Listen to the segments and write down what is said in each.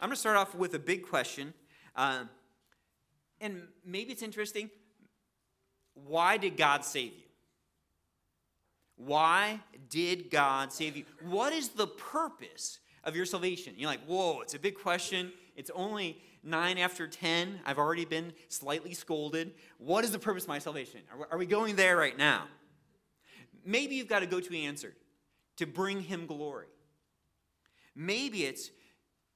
I'm going to start off with a big question. Um, and maybe it's interesting. Why did God save you? Why did God save you? What is the purpose of your salvation? You're like, whoa, it's a big question. It's only nine after 10. I've already been slightly scolded. What is the purpose of my salvation? Are we going there right now? Maybe you've got a go to answer to bring him glory. Maybe it's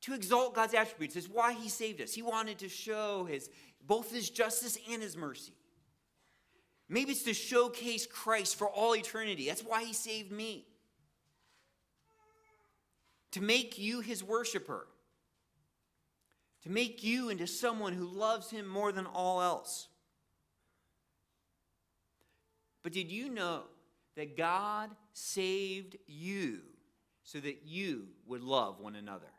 to exalt God's attributes. It's why he saved us. He wanted to show his both his justice and his mercy. Maybe it's to showcase Christ for all eternity. That's why he saved me. To make you his worshiper. To make you into someone who loves him more than all else. But did you know that God saved you so that you would love one another?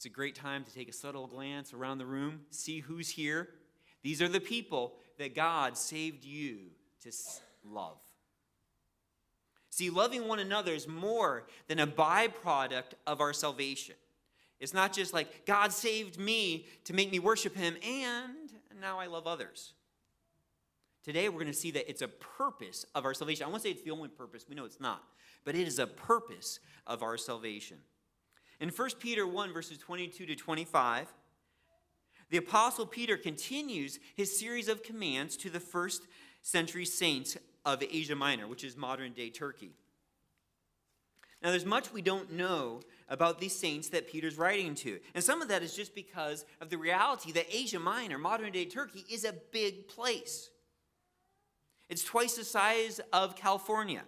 It's a great time to take a subtle glance around the room, see who's here. These are the people that God saved you to love. See, loving one another is more than a byproduct of our salvation. It's not just like God saved me to make me worship Him, and now I love others. Today, we're going to see that it's a purpose of our salvation. I won't say it's the only purpose, we know it's not, but it is a purpose of our salvation. In 1 Peter 1, verses 22 to 25, the Apostle Peter continues his series of commands to the first century saints of Asia Minor, which is modern day Turkey. Now, there's much we don't know about these saints that Peter's writing to. And some of that is just because of the reality that Asia Minor, modern day Turkey, is a big place. It's twice the size of California.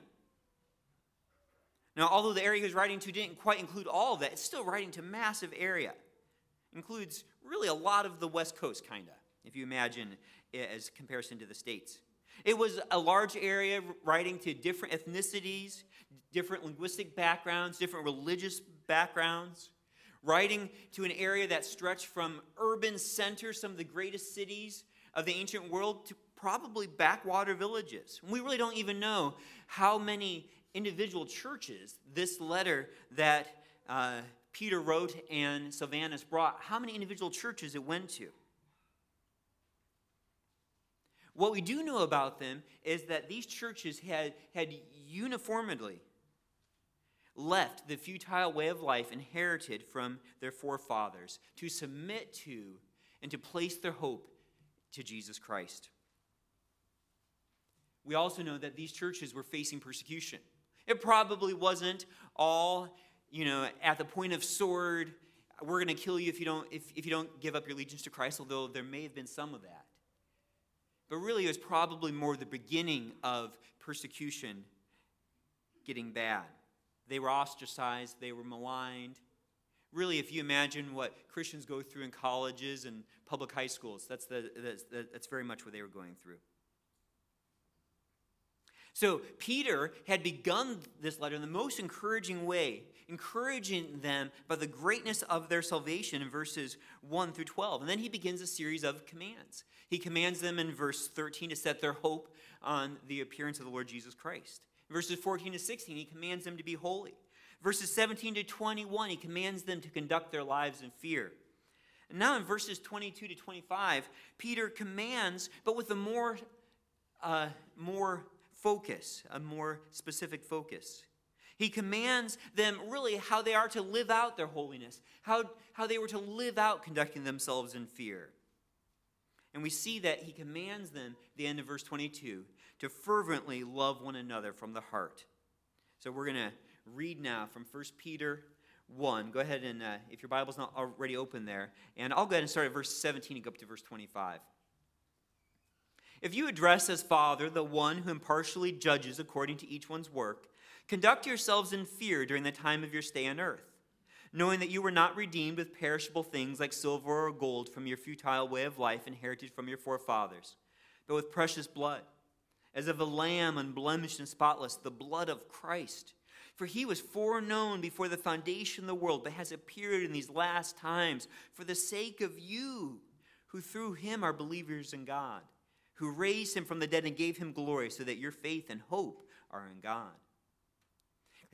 Now, although the area he was writing to didn't quite include all of that, it's still writing to massive area. includes really a lot of the West Coast, kind of, if you imagine it as comparison to the States. It was a large area writing to different ethnicities, different linguistic backgrounds, different religious backgrounds, writing to an area that stretched from urban centers, some of the greatest cities of the ancient world, to probably backwater villages. We really don't even know how many individual churches this letter that uh, Peter wrote and Silvanus brought, how many individual churches it went to. What we do know about them is that these churches had, had uniformly left the futile way of life inherited from their forefathers to submit to and to place their hope to Jesus Christ. We also know that these churches were facing persecution. It probably wasn't all, you know, at the point of sword, we're going to kill you if you don't if, if you don't give up your allegiance to Christ, although there may have been some of that. But really it was probably more the beginning of persecution getting bad. They were ostracized, they were maligned. Really, if you imagine what Christians go through in colleges and public high schools, that's, the, that's, that's very much what they were going through. So Peter had begun this letter in the most encouraging way, encouraging them by the greatness of their salvation in verses 1 through 12. And then he begins a series of commands. He commands them in verse 13 to set their hope on the appearance of the Lord Jesus Christ. In verses 14 to 16, he commands them to be holy. Verses 17 to 21, he commands them to conduct their lives in fear. And now in verses 22 to 25, Peter commands, but with a more, uh, more focus, a more specific focus. He commands them really how they are to live out their holiness, how, how they were to live out conducting themselves in fear. And we see that he commands them, the end of verse 22, to fervently love one another from the heart. So we're going to read now from 1 Peter 1. Go ahead and, uh, if your Bible's not already open there, and I'll go ahead and start at verse 17 and go up to verse 25. If you address as Father the one who impartially judges according to each one's work, conduct yourselves in fear during the time of your stay on earth, knowing that you were not redeemed with perishable things like silver or gold from your futile way of life inherited from your forefathers, but with precious blood, as of a lamb unblemished and spotless, the blood of Christ. For he was foreknown before the foundation of the world, but has appeared in these last times for the sake of you, who through him are believers in God who raised him from the dead and gave him glory, so that your faith and hope are in God.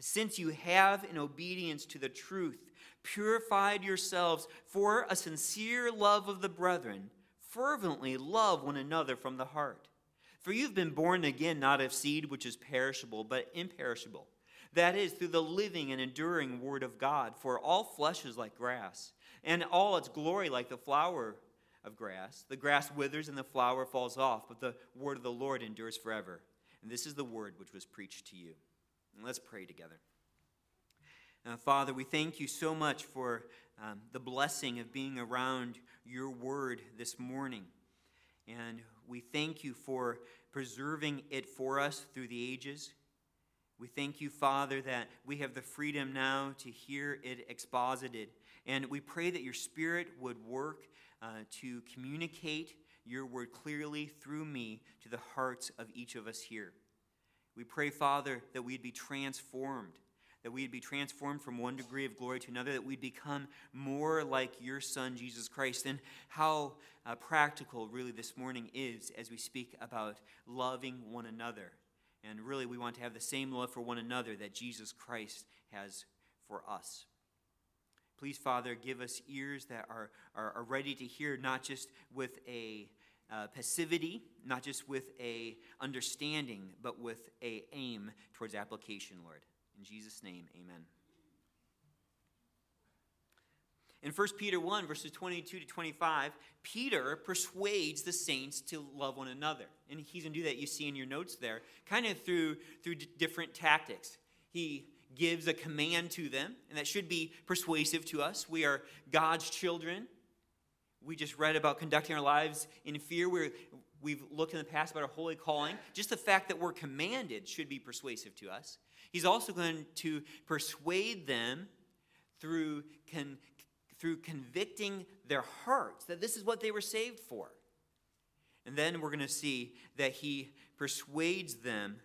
since you have, in obedience to the truth, purified yourselves for a sincere love of the brethren, fervently love one another from the heart. For you've been born again, not of seed which is perishable, but imperishable. That is, through the living and enduring Word of God. For all flesh is like grass, and all its glory like the flower of grass. The grass withers and the flower falls off, but the Word of the Lord endures forever. And this is the Word which was preached to you. And let's pray together. Uh, Father, we thank you so much for um, the blessing of being around your word this morning. And we thank you for preserving it for us through the ages. We thank you, Father, that we have the freedom now to hear it exposited. And we pray that your Spirit would work uh, to communicate your word clearly through me to the hearts of each of us here. We pray, Father, that we'd be transformed, that we'd be transformed from one degree of glory to another, that we'd become more like your Son, Jesus Christ. And how uh, practical, really, this morning is as we speak about loving one another. And really, we want to have the same love for one another that Jesus Christ has for us. Please, Father, give us ears that are, are, are ready to hear, not just with a uh, passivity, not just with a understanding, but with a aim towards application, Lord. In Jesus' name, amen. In 1 Peter 1, verses 22 to 25, Peter persuades the saints to love one another. And he's going to do that, you see in your notes there, kind of through, through d- different tactics. He gives a command to them, and that should be persuasive to us. We are God's children. We just read about conducting our lives in fear. We're, we've looked in the past about our holy calling. Just the fact that we're commanded should be persuasive to us. He's also going to persuade them through, con, through convicting their hearts that this is what they were saved for. And then we're going to see that he persuades them.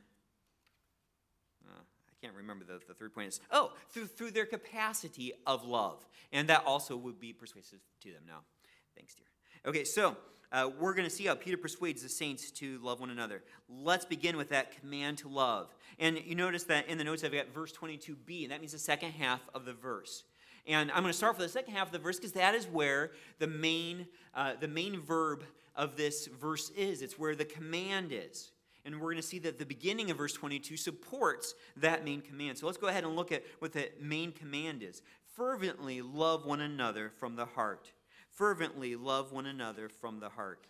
Can't remember the, the third point is. Oh, through, through their capacity of love. And that also would be persuasive to them now. Thanks, dear. Okay, so uh, we're going to see how Peter persuades the saints to love one another. Let's begin with that command to love. And you notice that in the notes I've got verse 22b, and that means the second half of the verse. And I'm going to start with the second half of the verse because that is where the main, uh, the main verb of this verse is. It's where the command is. And we're going to see that the beginning of verse 22 supports that main command. So let's go ahead and look at what the main command is. Fervently love one another from the heart fervently love one another from the heart.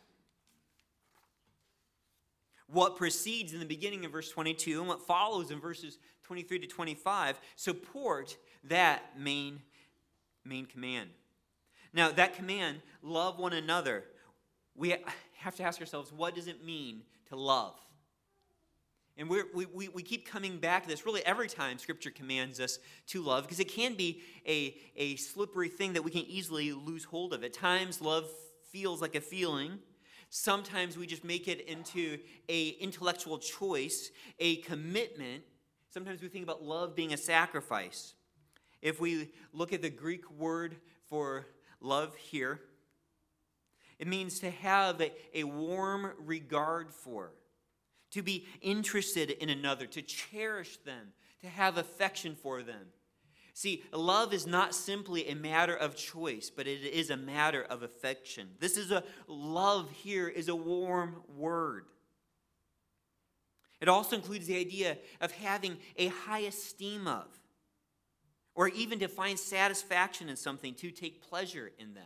What precedes in the beginning of verse 22 and what follows in verses 23 to 25 support that main, main command. Now, that command, love one another, we have to ask ourselves what does it mean to love? And we we, we keep coming back to this really every time Scripture commands us to love because it can be a, a slippery thing that we can easily lose hold of. At times, love feels like a feeling. Sometimes we just make it into a intellectual choice, a commitment. Sometimes we think about love being a sacrifice. If we look at the Greek word for love here, it means to have a, a warm regard for to be interested in another, to cherish them, to have affection for them. See, love is not simply a matter of choice, but it is a matter of affection. This is a love here is a warm word. It also includes the idea of having a high esteem of, or even to find satisfaction in something, to take pleasure in them.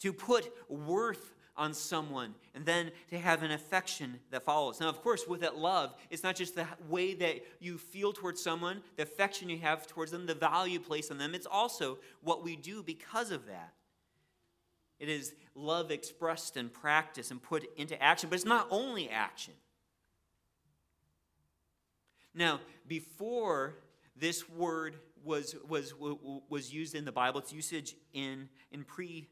To put worth on someone and then to have an affection that follows. Now, of course, with that love, it's not just the way that you feel towards someone, the affection you have towards them, the value placed on them, it's also what we do because of that. It is love expressed and practiced and put into action, but it's not only action. Now, before this word was, was, was used in the Bible, its usage in, in pre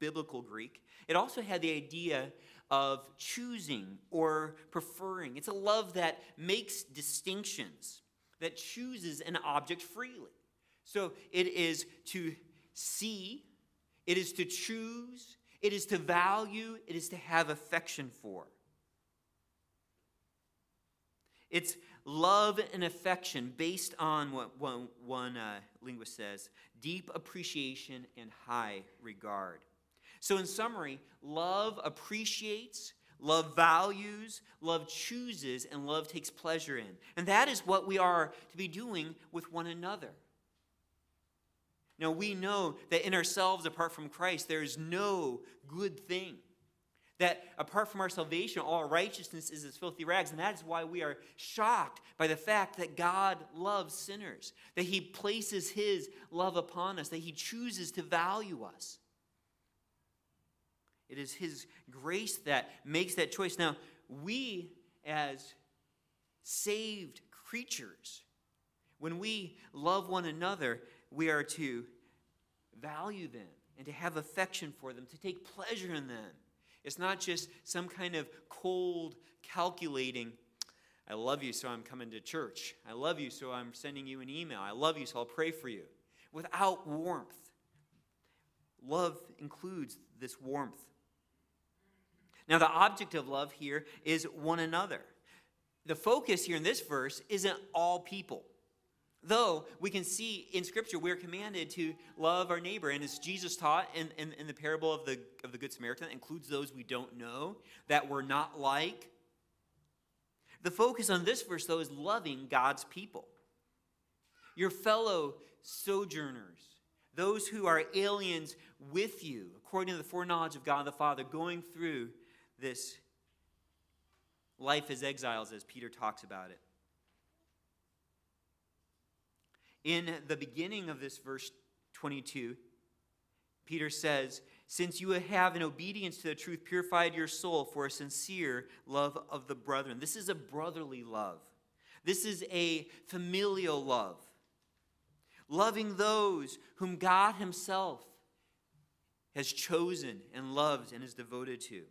biblical Greek, it also had the idea of choosing or preferring. It's a love that makes distinctions, that chooses an object freely. So it is to see, it is to choose, it is to value, it is to have affection for. It's love and affection based on what one, one uh, linguist says deep appreciation and high regard. So, in summary, love appreciates, love values, love chooses, and love takes pleasure in. And that is what we are to be doing with one another. Now, we know that in ourselves, apart from Christ, there is no good thing. That apart from our salvation, all righteousness is as filthy rags. And that is why we are shocked by the fact that God loves sinners, that He places His love upon us, that He chooses to value us. It is His grace that makes that choice. Now, we as saved creatures, when we love one another, we are to value them and to have affection for them, to take pleasure in them. It's not just some kind of cold, calculating, I love you, so I'm coming to church. I love you, so I'm sending you an email. I love you, so I'll pray for you. Without warmth. Love includes this warmth. Now, the object of love here is one another. The focus here in this verse isn't all people. Though we can see in Scripture we're commanded to love our neighbor, and as Jesus taught in, in, in, the parable of the, of the Good Samaritan, that includes those we don't know, that we're not like. The focus on this verse, though, is loving God's people. Your fellow sojourners, those who are aliens with you, according to the foreknowledge of God the Father, going through this life as exiles, as Peter talks about it. In the beginning of this verse 22, Peter says, Since you have, in obedience to the truth, purified your soul for a sincere love of the brethren. This is a brotherly love. This is a familial love. Loving those whom God Himself has chosen and loved and is devoted to.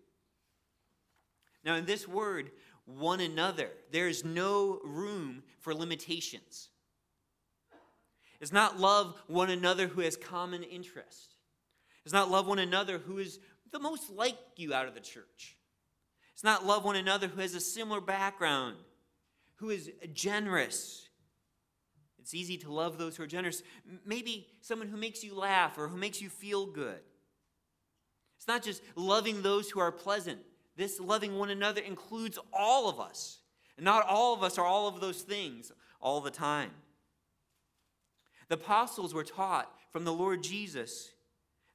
Now, in this word, one another, there is no room for limitations. It's not love one another who has common interest. It's not love one another who is the most like you out of the church. It's not love one another who has a similar background, who is generous. It's easy to love those who are generous. Maybe someone who makes you laugh or who makes you feel good. It's not just loving those who are pleasant. This loving one another includes all of us. And not all of us are all of those things all the time. The apostles were taught from the Lord Jesus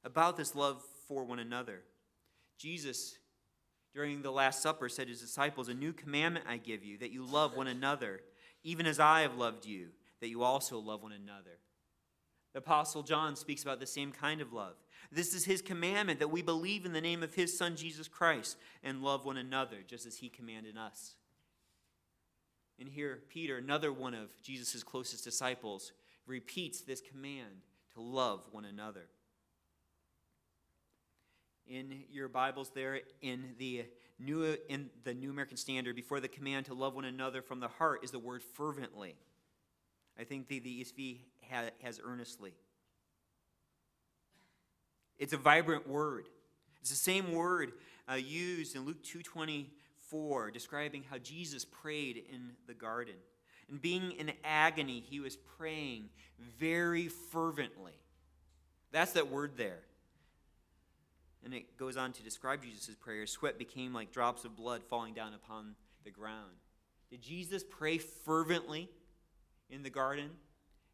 about this love for one another. Jesus, during the Last Supper, said to his disciples, A new commandment I give you, that you love one another, even as I have loved you, that you also love one another. The Apostle John speaks about the same kind of love. This is his commandment that we believe in the name of his Son, Jesus Christ, and love one another, just as he commanded us. And here, Peter, another one of Jesus' closest disciples, repeats this command to love one another. In your Bibles, there in the New, in the New American Standard, before the command to love one another from the heart is the word fervently. I think the, the ESV ha, has earnestly. It's a vibrant word. It's the same word uh, used in Luke 2.24, describing how Jesus prayed in the garden. And being in agony, he was praying very fervently. That's that word there. And it goes on to describe Jesus' prayer. Sweat became like drops of blood falling down upon the ground. Did Jesus pray fervently in the garden,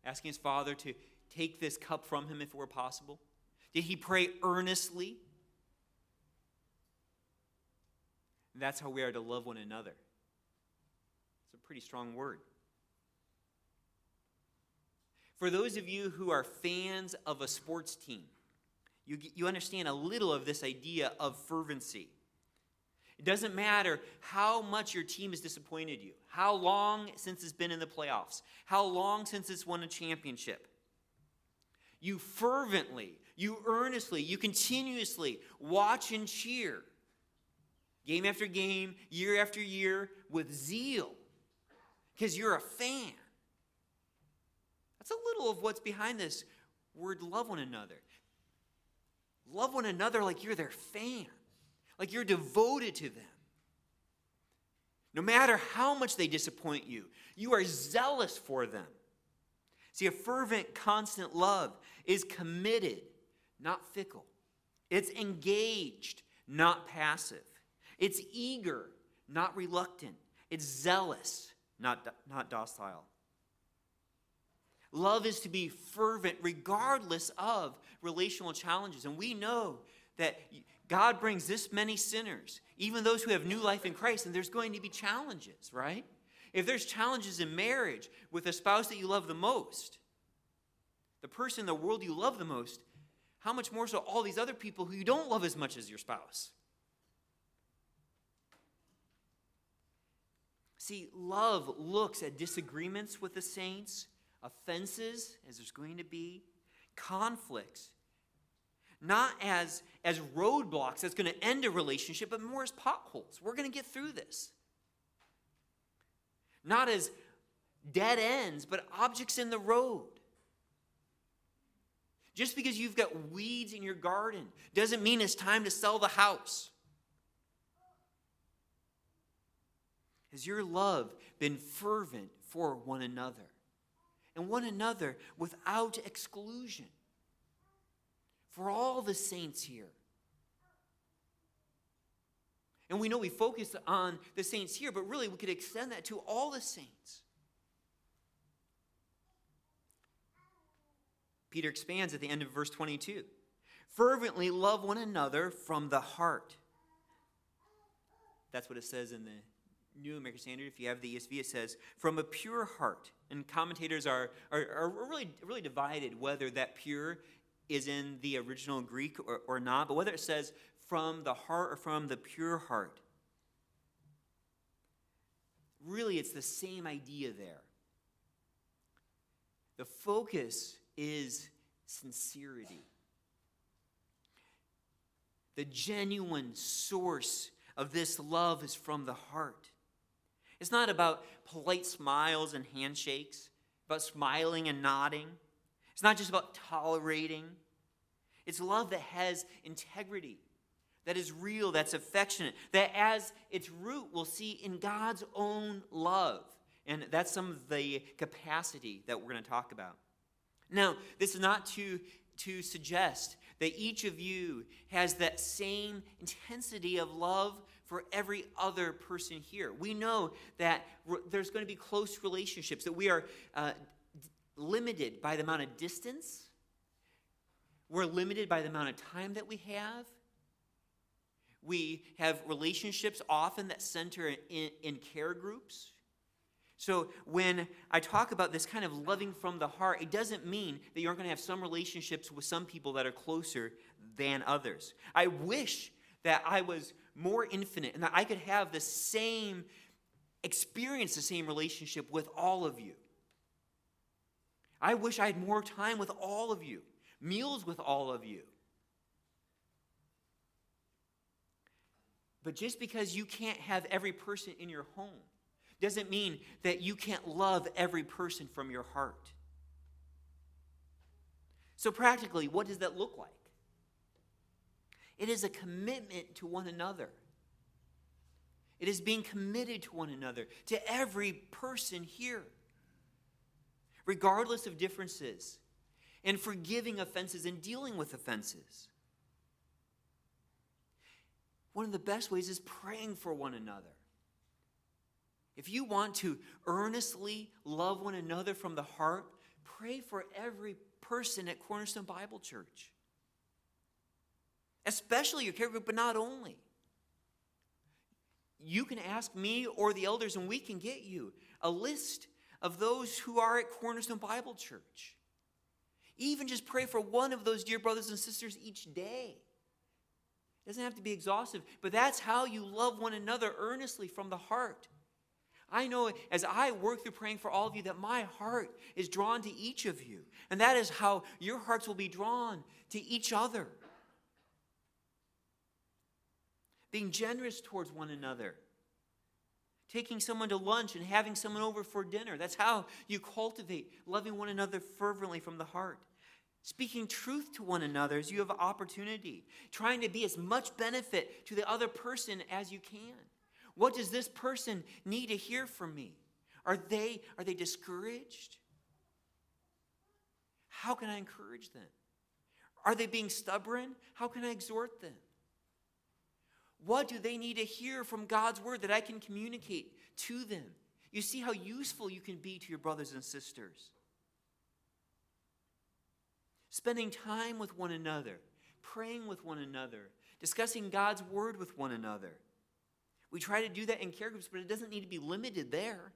asking his Father to take this cup from him if it were possible? Did he pray earnestly? that's how we are to love one another. It's a pretty strong word. For those of you who are fans of a sports team, you, you understand a little of this idea of fervency. It doesn't matter how much your team has disappointed you, how long since it's been in the playoffs, how long since it's won a championship. You fervently, you earnestly, you continuously watch and cheer game after game, year after year with zeal because you're a fan. That's a little of what's behind this word love one another. Love one another like you're their fan, like you're devoted to them. No matter how much they disappoint you, you are zealous for them. See, a fervent, constant love is committed, not fickle. It's engaged, not passive. It's eager, not reluctant. It's zealous, not, not docile. Love is to be fervent regardless of relational challenges. And we know that God brings this many sinners, even those who have new life in Christ, and there's going to be challenges, right? If there's challenges in marriage with a spouse that you love the most, the person in the world you love the most, how much more so all these other people who you don't love as much as your spouse? See, love looks at disagreements with the saints, offenses, as there's going to be, conflicts, not as, as roadblocks that's going to end a relationship, but more as potholes. We're going to get through this. Not as dead ends, but objects in the road. Just because you've got weeds in your garden doesn't mean it's time to sell the house. Has your love been fervent for one another? And one another without exclusion? For all the saints here. And we know we focus on the saints here, but really we could extend that to all the saints. Peter expands at the end of verse 22 fervently love one another from the heart. That's what it says in the New American Standard. If you have the ESV, it says, from a pure heart. And commentators are, are, are really, really divided whether that pure is in the original Greek or, or not, but whether it says from the heart or from the pure heart. Really, it's the same idea there. The focus is sincerity. The genuine source of this love is from the heart. It's not about polite smiles and handshakes, about smiling and nodding. It's not just about tolerating. It's love that has integrity, that is real, that's affectionate, that as its root we'll see in God's own love. And that's some of the capacity that we're going to talk about. Now, this is not to, to suggest that each of you has that same intensity of love for every other person here. We know that there's going to be close relationships, that we are uh, limited by the amount of distance, we're limited by the amount of time that we have. We have relationships often that center in, in care groups. So when I talk about this kind of loving from the heart, it doesn't mean that you aren't going to have some relationships with some people that are closer than others. I wish that I was more infinite and that I could have the same experience, the same relationship with all of you. I wish I had more time with all of you, meals with all of you. But just because you can't have every person in your home doesn't mean that you can't love every person from your heart. So, practically, what does that look like? It is a commitment to one another. It is being committed to one another, to every person here, regardless of differences, and forgiving offenses and dealing with offenses. One of the best ways is praying for one another. If you want to earnestly love one another from the heart, pray for every person at Cornerstone Bible Church, especially your care group, but not only. You can ask me or the elders, and we can get you a list of those who are at Cornerstone Bible Church. Even just pray for one of those dear brothers and sisters each day. It doesn't have to be exhaustive, but that's how you love one another earnestly from the heart. I know as I work through praying for all of you that my heart is drawn to each of you. And that is how your hearts will be drawn to each other. Being generous towards one another. Taking someone to lunch and having someone over for dinner. That's how you cultivate loving one another fervently from the heart. Speaking truth to one another as you have opportunity. Trying to be as much benefit to the other person as you can What does this person need to hear from me? Are they, are they discouraged? How can I encourage them? Are they being stubborn? How can I exhort them? What do they need to hear from God's word that I can communicate to them? You see how useful you can be to your brothers and sisters. Spending time with one another, praying with one another, discussing God's word with one another. We try to do that in care groups, but it doesn't need to be limited there.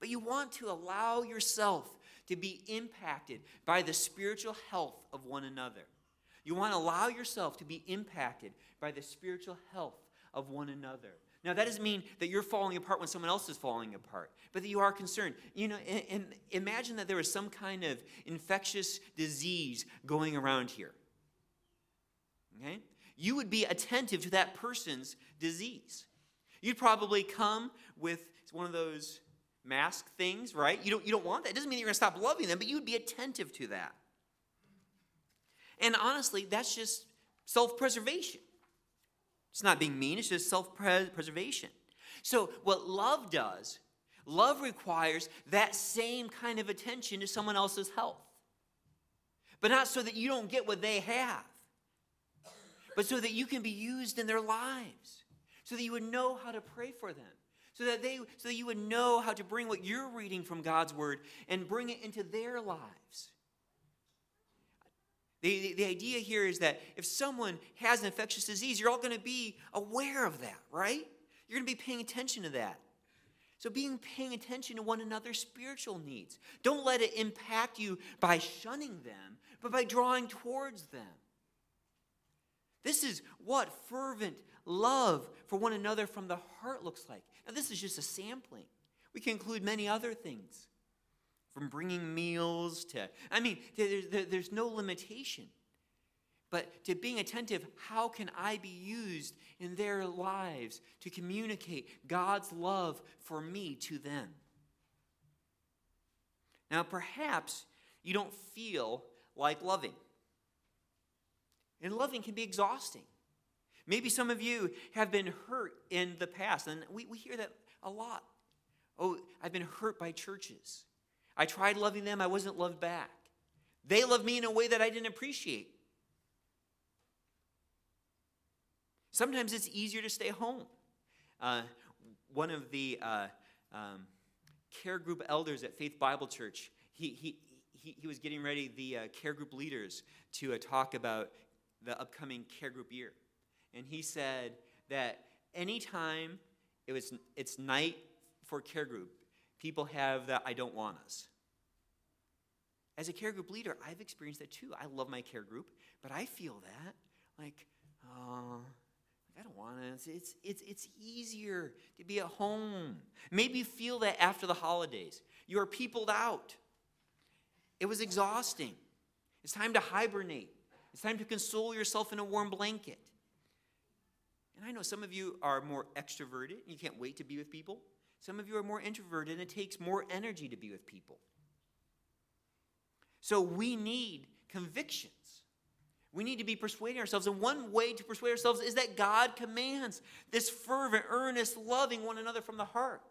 But you want to allow yourself to be impacted by the spiritual health of one another. You want to allow yourself to be impacted by the spiritual health of one another. Now, that doesn't mean that you're falling apart when someone else is falling apart, but that you are concerned. You know, and, and imagine that there was some kind of infectious disease going around here. Okay? You would be attentive to that person's disease. You'd probably come with one of those mask things, right? You don't, you don't want that. It doesn't mean you're going to stop loving them, but you would be attentive to that. And honestly, that's just self preservation. It's not being mean, it's just self preservation. So, what love does, love requires that same kind of attention to someone else's health. But not so that you don't get what they have, but so that you can be used in their lives, so that you would know how to pray for them so that they so that you would know how to bring what you're reading from God's word and bring it into their lives. The, the, the idea here is that if someone has an infectious disease, you're all going to be aware of that, right? You're going to be paying attention to that. So, being paying attention to one another's spiritual needs. Don't let it impact you by shunning them, but by drawing towards them. This is what fervent love for one another from the heart looks like. Now, this is just a sampling. We can include many other things, from bringing meals to, I mean, there's no limitation. But to being attentive, how can I be used in their lives to communicate God's love for me to them? Now, perhaps you don't feel like loving. And loving can be exhausting. Maybe some of you have been hurt in the past, and we, we hear that a lot. Oh, I've been hurt by churches. I tried loving them, I wasn't loved back. They loved me in a way that I didn't appreciate. Sometimes it's easier to stay home. Uh, one of the uh, um, care group elders at Faith Bible Church, he, he, he, he was getting ready, the uh, care group leaders, to uh, talk about the upcoming care group year and he said that anytime it was it's night for care group, people have that I don't want us. As a care group leader, I've experienced that too. I love my care group, but I feel that like, oh, I don't want to. It's, it's, it's easier to be at home. Maybe you feel that after the holidays. You are peopled out. It was exhausting. It's time to hibernate. It's time to console yourself in a warm blanket. And I know some of you are more extroverted, you can't wait to be with people. Some of you are more introverted, and it takes more energy to be with people. So we need convictions. We need to be persuading ourselves. And one way to persuade ourselves is that God commands this fervent, earnest, loving one another from the heart.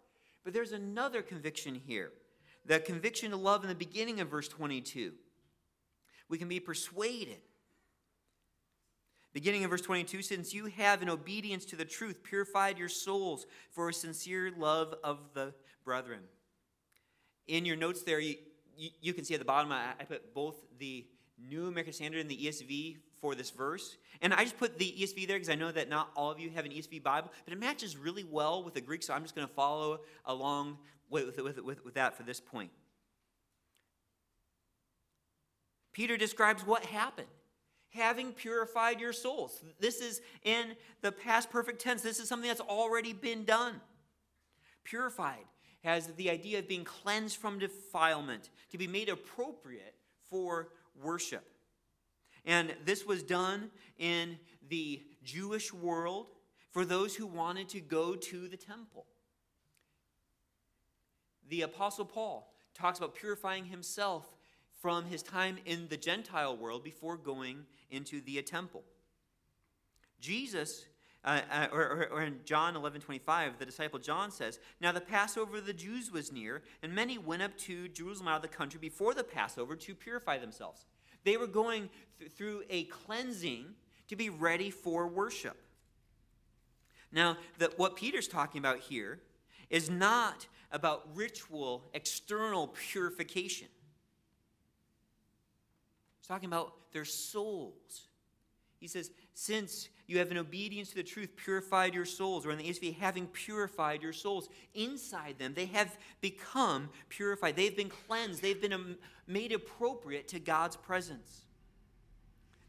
But there's another conviction here the conviction to love in the beginning of verse 22. We can be persuaded Beginning in verse 22, since you have, in obedience to the truth, purified your souls for a sincere love of the brethren. In your notes there, you, you, can see at the bottom, I, I put both the New American Standard and the ESV for this verse. And I just put the ESV there because I know that not all of you have an ESV Bible, but it matches really well with the Greek, so I'm just going to follow along with, with, with, with that for this point. Peter describes what happened having purified your souls. This is in the past perfect tense. This is something that's already been done. Purified has the idea of being cleansed from defilement, to be made appropriate for worship. And this was done in the Jewish world for those who wanted to go to the temple. The Apostle Paul talks about purifying himself from his time in the Gentile world before going into the temple. Jesus Uh, uh, or, or, in John 11 25, the disciple John says, Now the Passover of the Jews was near, and many went up to Jerusalem out of the country before the Passover to purify themselves. They were going th- through a cleansing to be ready for worship. Now, the, what Peter's talking about here is not about ritual, external purification. He's talking about their souls. He says, Since you have in obedience to the truth purified your souls, or in the ESV, having purified your souls inside them, they have become purified. They've been cleansed. They've been um, made appropriate to God's presence.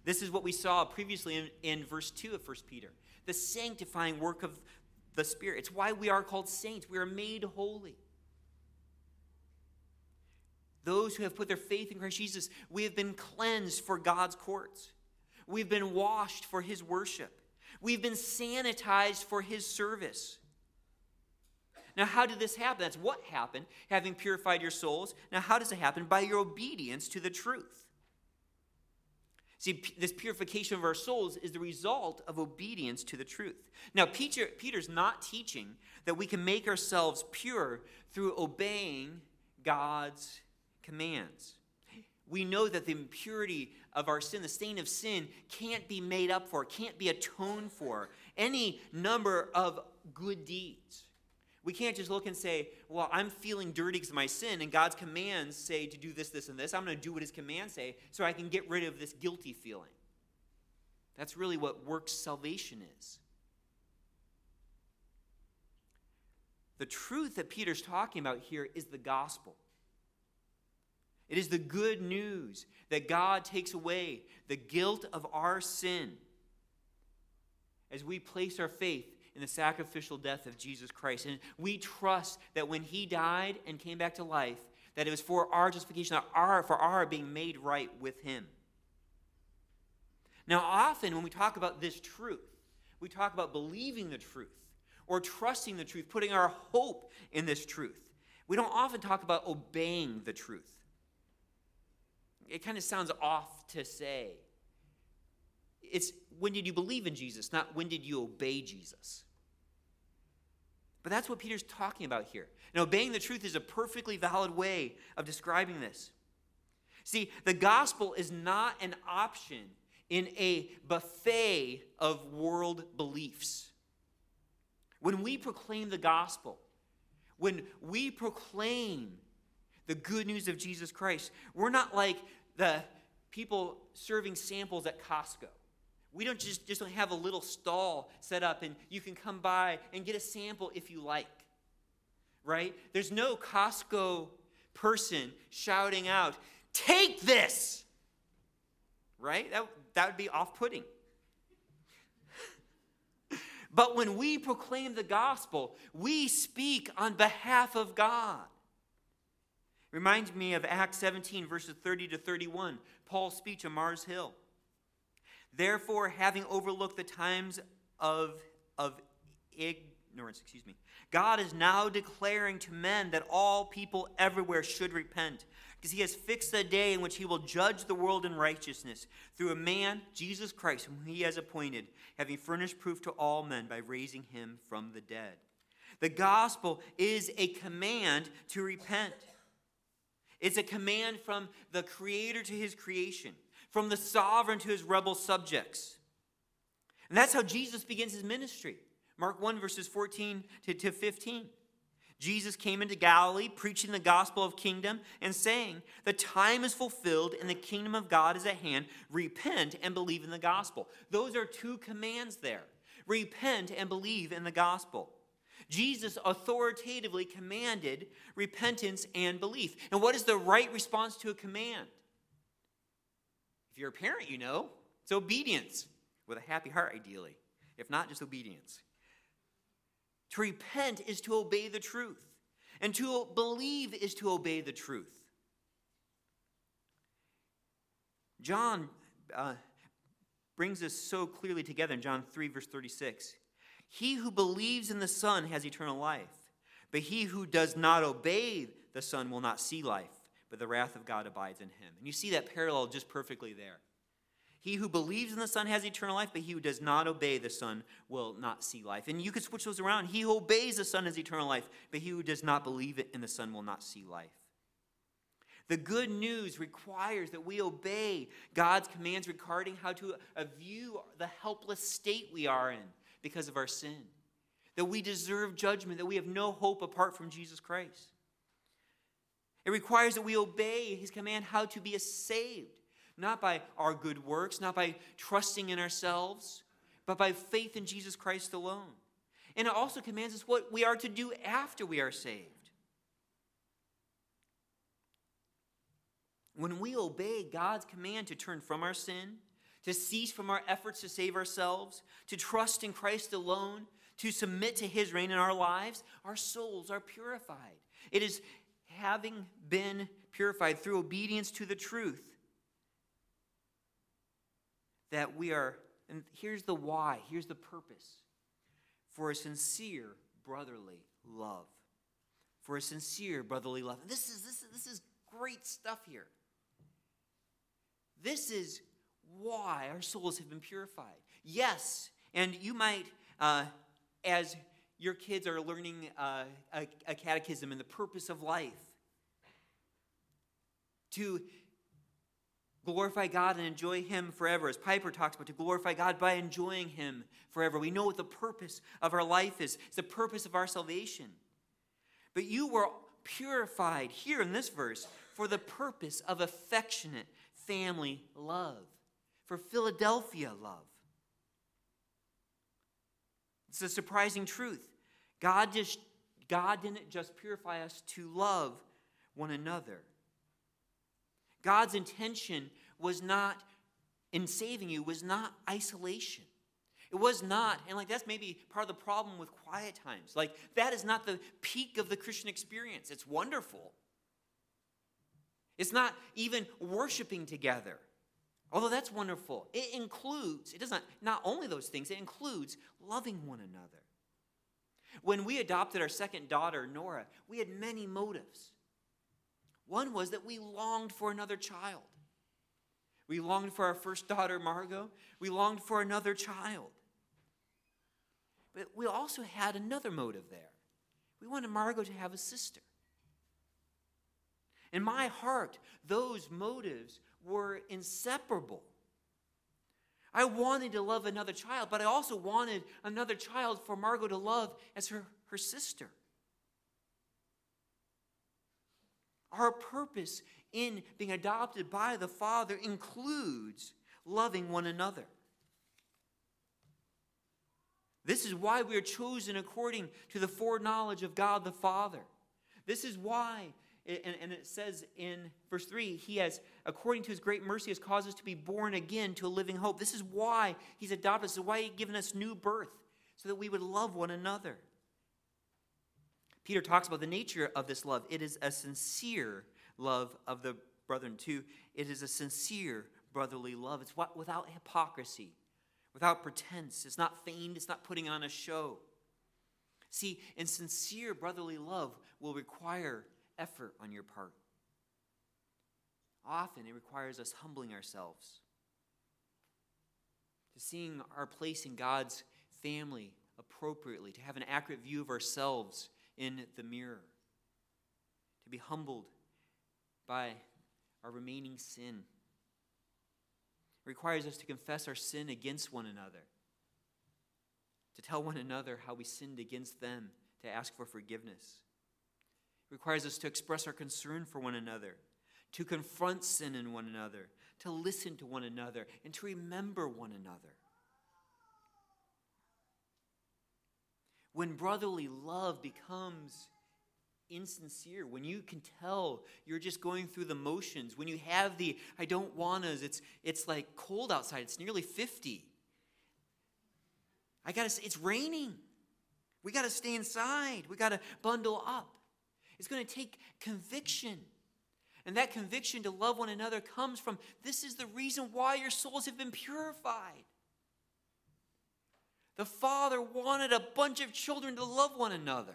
This is what we saw previously in, in verse 2 of 1 Peter the sanctifying work of the Spirit. It's why we are called saints. We are made holy. Those who have put their faith in Christ Jesus, we have been cleansed for God's courts. We've been washed for his worship. We've been sanitized for his service. Now, how did this happen? That's what happened, having purified your souls. Now, how does it happen? By your obedience to the truth. See, this purification of our souls is the result of obedience to the truth. Now, Peter, Peter's not teaching that we can make ourselves pure through obeying God's commands. We know that the impurity of our sin, the stain of sin, can't be made up for, can't be atoned for. Any number of good deeds. We can't just look and say, well, I'm feeling dirty because of my sin, and God's commands say to do this, this, and this. I'm going to do what his commands say so I can get rid of this guilty feeling. That's really what works salvation is. The truth that Peter's talking about here is the gospel. It is the good news that God takes away the guilt of our sin as we place our faith in the sacrificial death of Jesus Christ. And we trust that when he died and came back to life, that it was for our justification, our, for our being made right with him. Now, often when we talk about this truth, we talk about believing the truth or trusting the truth, putting our hope in this truth. We don't often talk about obeying the truth. It kind of sounds off to say. It's when did you believe in Jesus, not when did you obey Jesus. But that's what Peter's talking about here. And obeying the truth is a perfectly valid way of describing this. See, the gospel is not an option in a buffet of world beliefs. When we proclaim the gospel, when we proclaim the good news of Jesus Christ, we're not like the people serving samples at Costco. We don't just, just don't have a little stall set up and you can come by and get a sample if you like. Right? There's no Costco person shouting out, Take this! Right? That, that would be off putting. but when we proclaim the gospel, we speak on behalf of God. Reminds me of Acts 17, verses 30 to 31, Paul's speech on Mars Hill. Therefore, having overlooked the times of, of ignorance, excuse me, God is now declaring to men that all people everywhere should repent, because he has fixed a day in which he will judge the world in righteousness through a man, Jesus Christ, whom he has appointed, having furnished proof to all men by raising him from the dead. The gospel is a command to repent. It's a command from the Creator to his creation, from the sovereign to his rebel subjects. And that's how Jesus begins his ministry. Mark 1, verses 14 to, to 15. Jesus came into Galilee preaching the gospel of kingdom and saying, The time is fulfilled and the kingdom of God is at hand. Repent and believe in the gospel. Those are two commands there. Repent and believe in the gospel. Jesus authoritatively commanded repentance and belief. And what is the right response to a command? If you're a parent, you know it's obedience with a happy heart, ideally. If not, just obedience. To repent is to obey the truth, and to believe is to obey the truth. John uh, brings this so clearly together in John 3, verse 36. He who believes in the Son has eternal life, but he who does not obey the Son will not see life, but the wrath of God abides in him. And you see that parallel just perfectly there. He who believes in the Son has eternal life, but he who does not obey the Son will not see life. And you could switch those around. He who obeys the Son has eternal life, but he who does not believe in the Son will not see life. The good news requires that we obey God's commands regarding how to view the helpless state we are in because of our sin. That we deserve judgment, that we have no hope apart from Jesus Christ. It requires that we obey his command how to be saved not by our good works, not by trusting in ourselves, but by faith in Jesus Christ alone. And it also commands us what we are to do after we are saved. When we obey God's command to turn from our sin, to cease from our efforts to save ourselves, to trust in Christ alone, to submit to his reign in our lives, our souls are purified. It is having been purified through obedience to the truth that we are, and here's the why, here's the purpose for a sincere brotherly love. For a sincere brotherly love. This is, this is, this is great stuff here. This is why our souls have been purified. Yes, and you might, uh, as your kids are learning uh, a, a catechism and the purpose of life, to glorify God and enjoy Him forever. As Piper talks about, to glorify God by enjoying Him forever. We know what the purpose of our life is, it's the purpose of our salvation. But you were purified here in this verse for the purpose of affectionate family love, for Philadelphia love. It's a surprising truth. God, just, God didn't just purify us to love one another. God's intention was not in saving you was not isolation. It was not, and like that's maybe part of the problem with quiet times. Like that is not the peak of the Christian experience. It's wonderful. It's not even worshiping together. Although that's wonderful. It includes, it does not, not only those things, it includes loving one another. When we adopted our second daughter, Nora, we had many motives. One was that we longed for another child. We longed for our first daughter, Margot. We longed for another child. But we also had another motive there. We wanted Margot to have a sister. In my heart, those motives were inseparable. I wanted to love another child, but I also wanted another child for Margot to love as her, her sister. Our purpose in being adopted by the Father includes loving one another. This is why we are chosen according to the foreknowledge of God the Father. This is why, and, it says in verse 3, He has, according to His great mercy, has caused us to be born again to a living hope. This is why He's adopted us. This is why He's given us new birth, so that we would love one another. Peter talks about the nature of this love. It is a sincere love of the brethren, too. It is a sincere brotherly love. It's what, without hypocrisy, without pretense. It's not feigned, it's not putting on a show. See, and sincere brotherly love will require effort on your part. Often it requires us humbling ourselves, to seeing our place in God's family appropriately, to have an accurate view of ourselves in the mirror, to be humbled by our remaining sin. It requires us to confess our sin against one another, to tell one another how we sinned against them, to ask for forgiveness. Requires us to express our concern for one another, to confront sin in one another, to listen to one another, and to remember one another. When brotherly love becomes insincere, when you can tell you're just going through the motions, when you have the I don't wannas, it's it's like cold outside, it's nearly 50. I gotta say, it's raining. We gotta stay inside. We gotta bundle up. It's gonna take conviction. And that conviction to love one another comes from this is the reason why your souls have been purified. The Father wanted a bunch of children to love one another.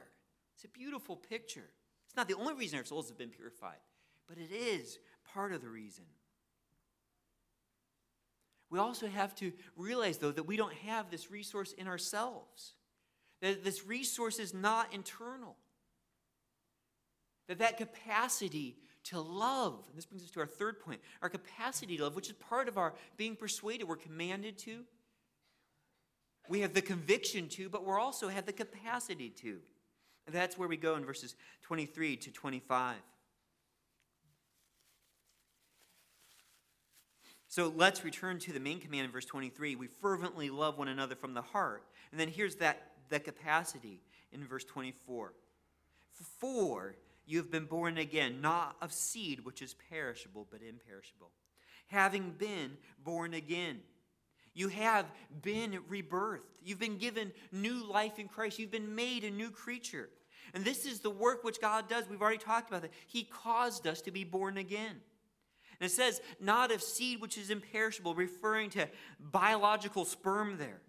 It's a beautiful picture. It's not the only reason our souls have been purified, but it is part of the reason. We also have to realize, though, that we don't have this resource in ourselves, that this resource is not internal, that that capacity to love, and this brings us to our third point, our capacity to love, which is part of our being persuaded, we're commanded to. We have the conviction to, but we also have the capacity to. And that's where we go in verses 23 to 25. So let's return to the main command in verse 23. We fervently love one another from the heart. And then here's that, that capacity in verse 24. For you have been born again, not of seed which is perishable, but imperishable. Having been born again. You have been rebirthed. You've been given new life in Christ. You've been made a new creature. And this is the work which God does. We've already talked about that. He caused us to be born again. And it says, not of seed which is imperishable, referring to biological sperm there.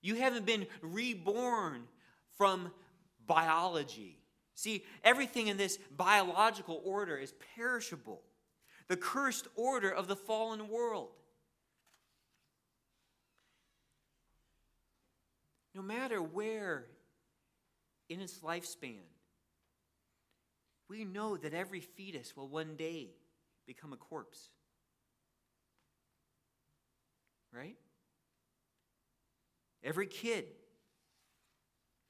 You haven't been reborn from biology. See, everything in this biological order is perishable, the cursed order of the fallen world. No matter where in its lifespan, we know that every fetus will one day become a corpse. Right? Every kid,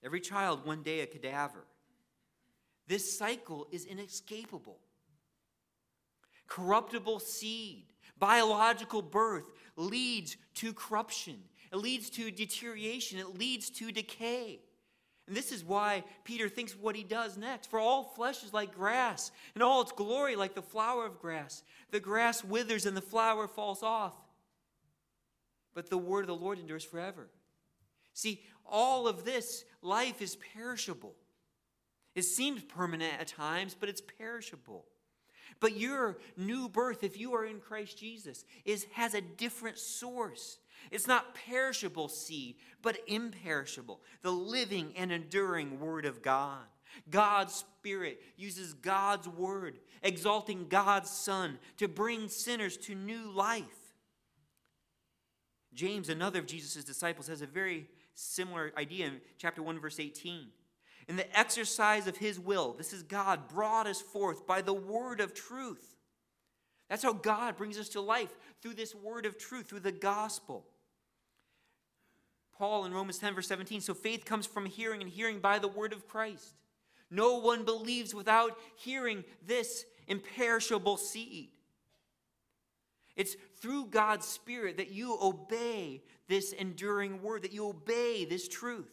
every child, one day a cadaver. This cycle is inescapable. Corruptible seed, biological birth leads to corruption, it leads to deterioration, it leads to decay. And this is why Peter thinks what he does next. For all flesh is like grass, and all its glory like the flower of grass. The grass withers and the flower falls off. But the word of the Lord endures forever. See, all of this life is perishable. It seems permanent at times, but it's perishable. But your new birth, if you are in Christ Jesus, is, has a different source. It's not perishable seed, but imperishable, the living and enduring Word of God. God's Spirit uses God's Word, exalting God's Son to bring sinners to new life. James, another of Jesus' disciples, has a very similar idea in chapter 1, verse 18. In the exercise of his will, this is God brought us forth by the word of truth that's how God brings us to life through this word of truth, through the gospel. Paul in Romans 10, verse 17 so faith comes from hearing, and hearing by the word of Christ. No one believes without hearing this imperishable seed. It's through God's Spirit that you obey this enduring word, that you obey this truth.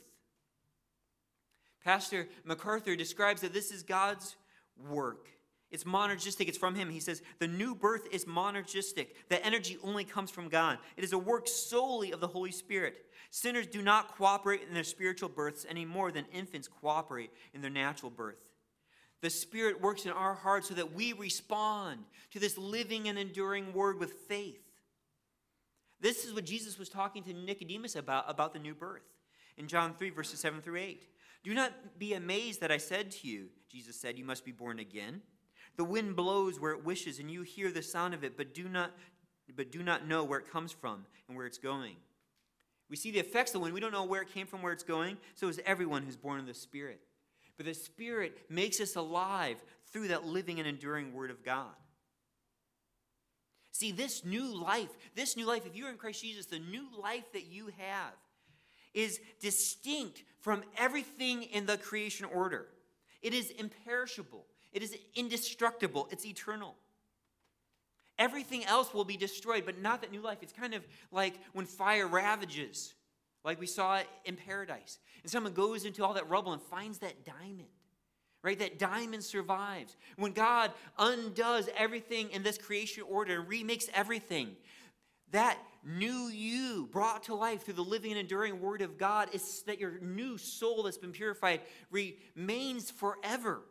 Pastor MacArthur describes that this is God's work it's monergistic. It's from him. He says, The new birth is monergistic. The energy only comes from God. It is a work solely of the Holy Spirit. Sinners do not cooperate in their spiritual births any more than infants cooperate in their natural birth. The Spirit works in our hearts so that we respond to this living and enduring word with faith. This is what Jesus was talking to Nicodemus about, about the new birth. In John 3, verses 7 through 8. Do not be amazed that I said to you, Jesus said, you must be born again. The wind blows where it wishes, and you hear the sound of it, but do not, but do not know where it comes from and where it's going. We see the effects of the wind. We don't know where it came from, where it's going. So is everyone who's born of the Spirit. But the Spirit makes us alive through that living and enduring Word of God. See, this new life, this new life, if you're in Christ Jesus, the new life that you have is distinct from everything in the creation order. It is imperishable. It is indestructible, it's eternal. Everything else will be destroyed, but not that new life. It's kind of like when fire ravages, like we saw in paradise. And someone goes into all that rubble and finds that diamond, right? That diamond survives. When God undoes everything in this creation order and remakes everything, that new you brought to life through the living and enduring word of God is that your new soul that's been purified remains forever.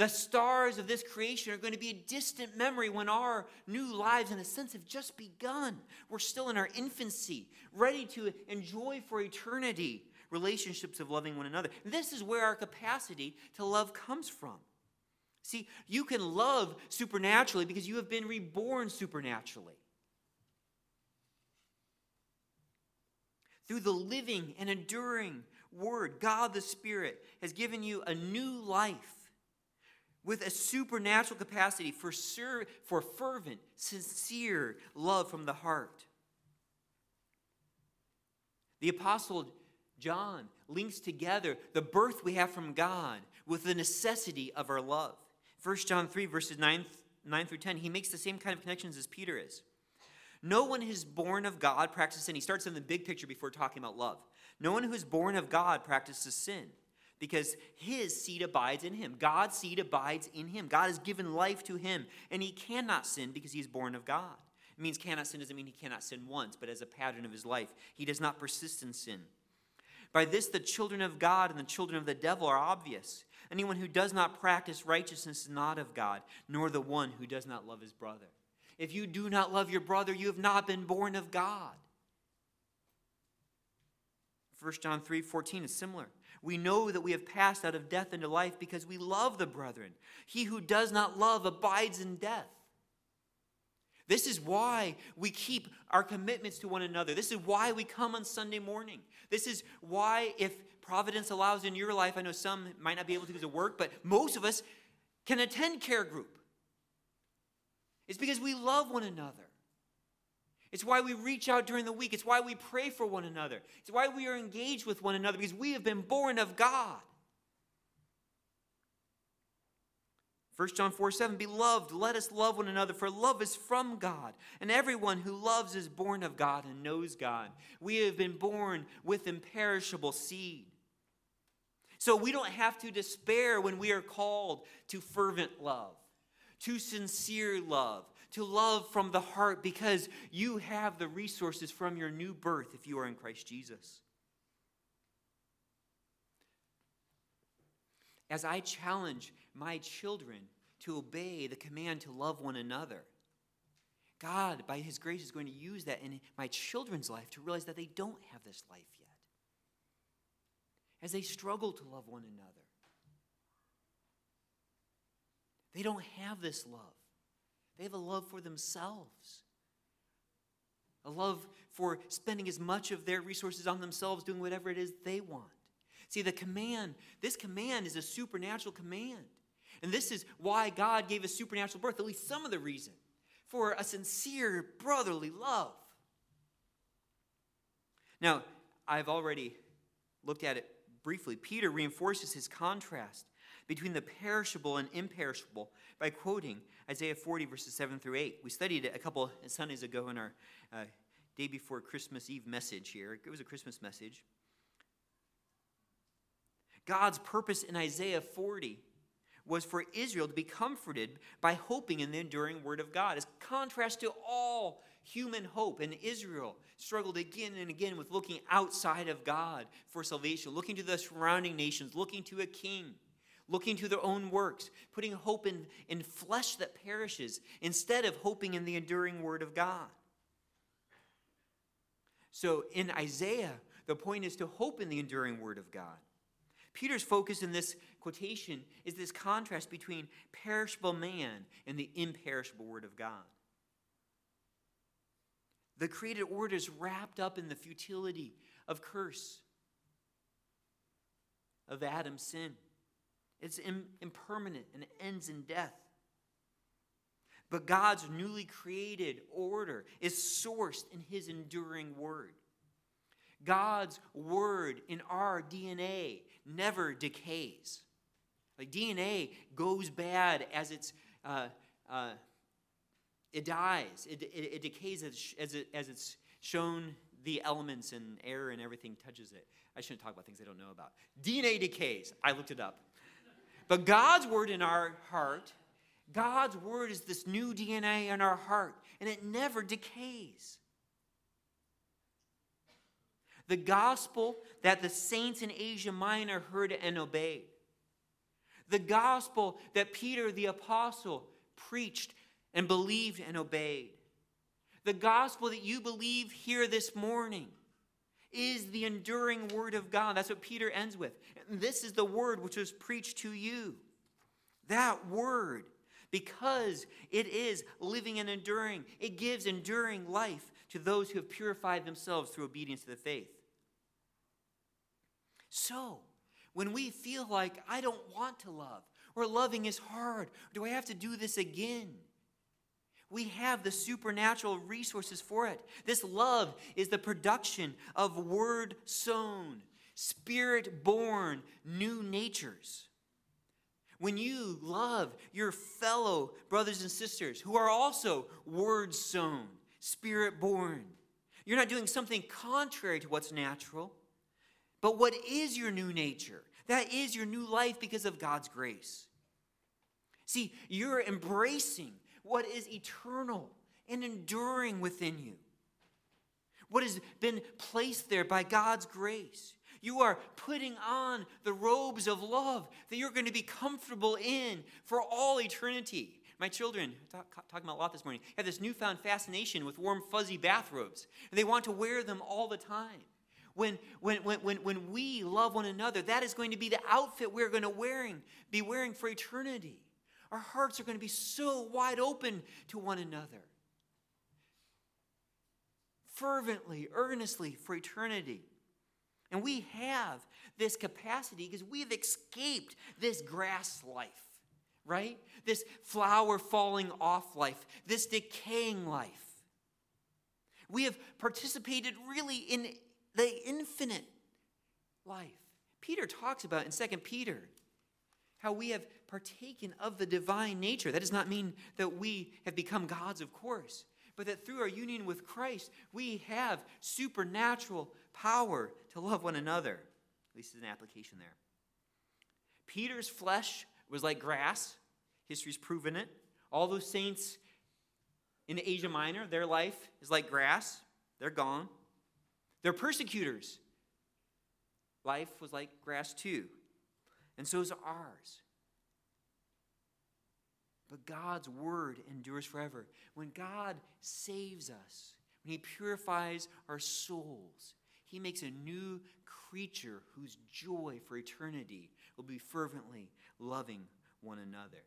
The stars of this creation are going to be a distant memory when our new lives, in a sense, have just begun. We're still in our infancy, ready to enjoy for eternity relationships of loving one another. This is where our capacity to love comes from. See, you can love supernaturally because you have been reborn supernaturally. Through the living and enduring Word, God the Spirit has given you a new life with a supernatural capacity for, ser- for fervent, sincere love from the heart. The Apostle John links together the birth we have from God with the necessity of our love. 1 John 3, verses 9, 9 through 10, he makes the same kind of connections as Peter is. No one who is born of God practices sin. He starts in the big picture before talking about love. No one who is born of God practices sin because his seed abides in him. God's seed abides in him. God has given life to him, and he cannot sin because he is born of God. It means cannot sin doesn't mean he cannot sin once, but as a pattern of his life. He does not persist in sin. By this, the children of God and the children of the devil are obvious. Anyone who does not practice righteousness is not of God, nor the one who does not love his brother. If you do not love your brother, you have not been born of God. 1 John 3 14 is similar. We know that we have passed out of death into life because we love the brethren. He who does not love abides in death. This is why we keep our commitments to one another. This is why we come on Sunday morning. This is why, if Providence allows in your life, I know some might not be able to because of work, but most of us can attend care group. It's because we love one another. It's why we reach out during the week. It's why we pray for one another. It's why we are engaged with one another because we have been born of God. 1 John 4 7, Beloved, let us love one another, for love is from God. And everyone who loves is born of God and knows God. We have been born with imperishable seed. So we don't have to despair when we are called to fervent love, to sincere love, to love from the heart, because you have the resources from your new birth if you are in Christ Jesus. As I challenge my children to obey the command to love one another, God, by His grace, is going to use that in my children's life to realize that they don't have this life yet as they struggle to love one another. They don't have this love. They have a love for themselves, a love for spending as much of their resources on themselves, doing whatever it is they want. See, the command, this command is a supernatural command. And this is why God gave us supernatural birth, at least some of the reason, for a sincere brotherly love. Now, I've already looked at it briefly, Peter reinforces his contrast between the perishable and imperishable by quoting Isaiah 40, verses 7 through 8. We studied it a couple Sundays ago in our uh, day before Christmas Eve message here. It was a Christmas message. God's purpose in Isaiah 40 was for Israel to be comforted by hoping in the enduring word of God, as contrast to all human hope. And Israel struggled again and again with looking outside of God for salvation, looking to the surrounding nations, looking to a king, looking to their own works, putting hope in, in flesh that perishes instead of hoping in the enduring word of God. So in Isaiah, the point is to hope in the enduring word of God. Peter's focus in this quotation is this contrast between perishable man and the imperishable word of God. The created order is wrapped up in the futility of curse, of Adam's sin. It's impermanent and it ends in death. But God's newly created order is sourced in his enduring word. God's word in our DNA never decays. Like DNA goes bad as it's uh, uh, it dies, it, it, it decays as, as, it, as it's shown the elements and air and everything touches it. I shouldn't talk about things I don't know about. DNA decays. I looked it up. But God's word in our heart, God's word is this new DNA in our heart, and it never decays. The gospel that the saints in Asia Minor heard and obeyed. The gospel that Peter the apostle preached and believed and obeyed. The gospel that you believe here this morning is the enduring word of God. That's what Peter ends with. This is the word which was preached to you. That word, because it is living and enduring, it gives enduring life to those who have purified themselves through obedience to the faith. So, when we feel like I don't want to love, or loving is hard, do I have to do this again? We have the supernatural resources for it. This love is the production of word sown, spirit born new natures. When you love your fellow brothers and sisters who are also word sown, spirit born, you're not doing something contrary to what's natural, but what is your new nature? That is your new life because of God's grace. See, you're embracing what is eternal and enduring within you, what has been placed there by God's grace. You are putting on the robes of love that you're going to be comfortable in for all eternity. My children, talk, talking about a lot this morning, have this newfound fascination with warm, fuzzy bathrobes, and they want to wear them all the time. When, when, when, when, when we love one another, that is going to be the outfit we're going to wearing, be wearing for eternity. Our hearts are going to be so wide open to one another. Fervently, earnestly for eternity. And we have this capacity because we have escaped this grass life, right? This flower falling off life, this decaying life. We have participated really in the infinite life. Peter talks about in 2 Peter how we have partaken of the divine nature. That does not mean that we have become gods, of course, but that through our union with Christ, we have supernatural power to love one another. At least there's an application there. Peter's flesh was like grass. History's proven it. All those saints in Asia Minor, their life is like grass. They're gone. Their persecutors' life was like grass too. And so is ours. But God's word endures forever. When God saves us, when He purifies our souls, He makes a new creature whose joy for eternity will be fervently loving one another.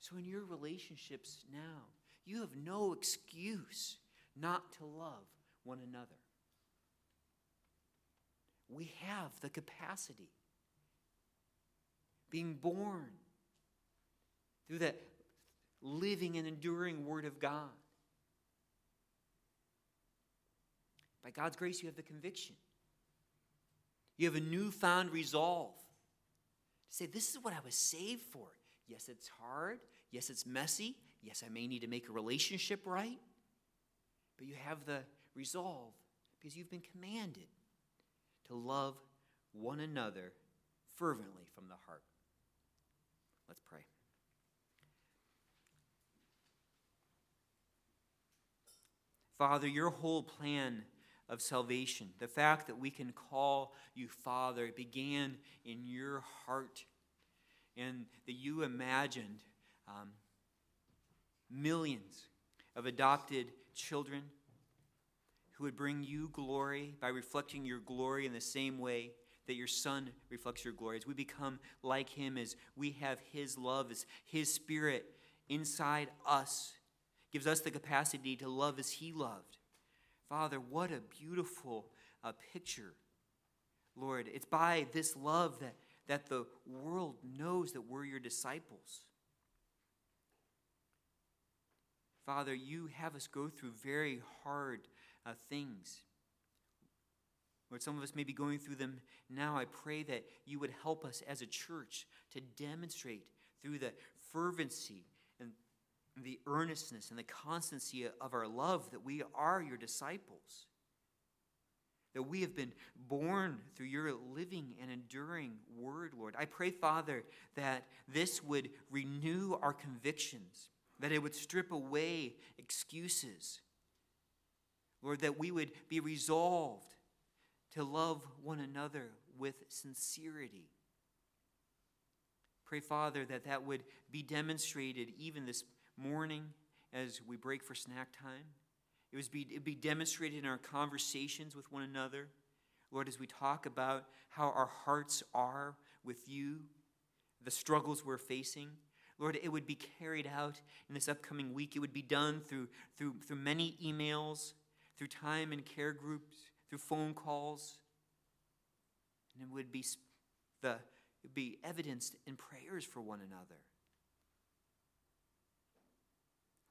So, in your relationships now, you have no excuse not to love one another. We have the capacity. Being born through that living and enduring Word of God. By God's grace, you have the conviction. You have a newfound resolve to say, This is what I was saved for. Yes, it's hard. Yes, it's messy. Yes, I may need to make a relationship right. But you have the resolve because you've been commanded to love one another fervently from the heart. Let's pray. Father, your whole plan of salvation, the fact that we can call you Father, began in your heart, and that you imagined um, millions of adopted children who would bring you glory by reflecting your glory in the same way that your Son reflects your glory. As we become like Him, as we have His love, as His Spirit inside us gives us the capacity to love as He loved. Father, what a beautiful uh, picture. Lord, it's by this love that, that the world knows that we're your disciples. Father, you have us go through very hard uh, things. Lord, some of us may be going through them now. I pray that you would help us as a church to demonstrate through the fervency the earnestness and the constancy of our love that we are your disciples. That we have been born through your living and enduring word, Lord. I pray, Father, that this would renew our convictions, that it would strip away excuses. Lord, that we would be resolved to love one another with sincerity. Pray, Father, that that would be demonstrated even this morning as we break for snack time. It was be, it'd be demonstrated in our conversations with one another. Lord, as we talk about how our hearts are with you, the struggles we're facing. Lord, it would be carried out in this upcoming week. It would be done through, through, through many emails, through time and care groups, through phone calls. And it would be, the, it would be evidenced in prayers for one another.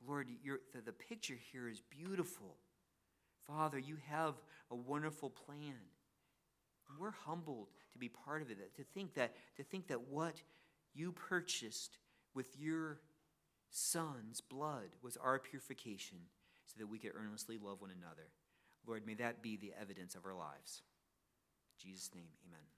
Lord, the, the picture here is beautiful. Father, you have a wonderful plan. We're humbled to be part of it, to think that, to think that what you purchased with your Son's blood was our purification so that we could earnestly love one another. Lord, may that be the evidence of our lives. In Jesus' name, amen.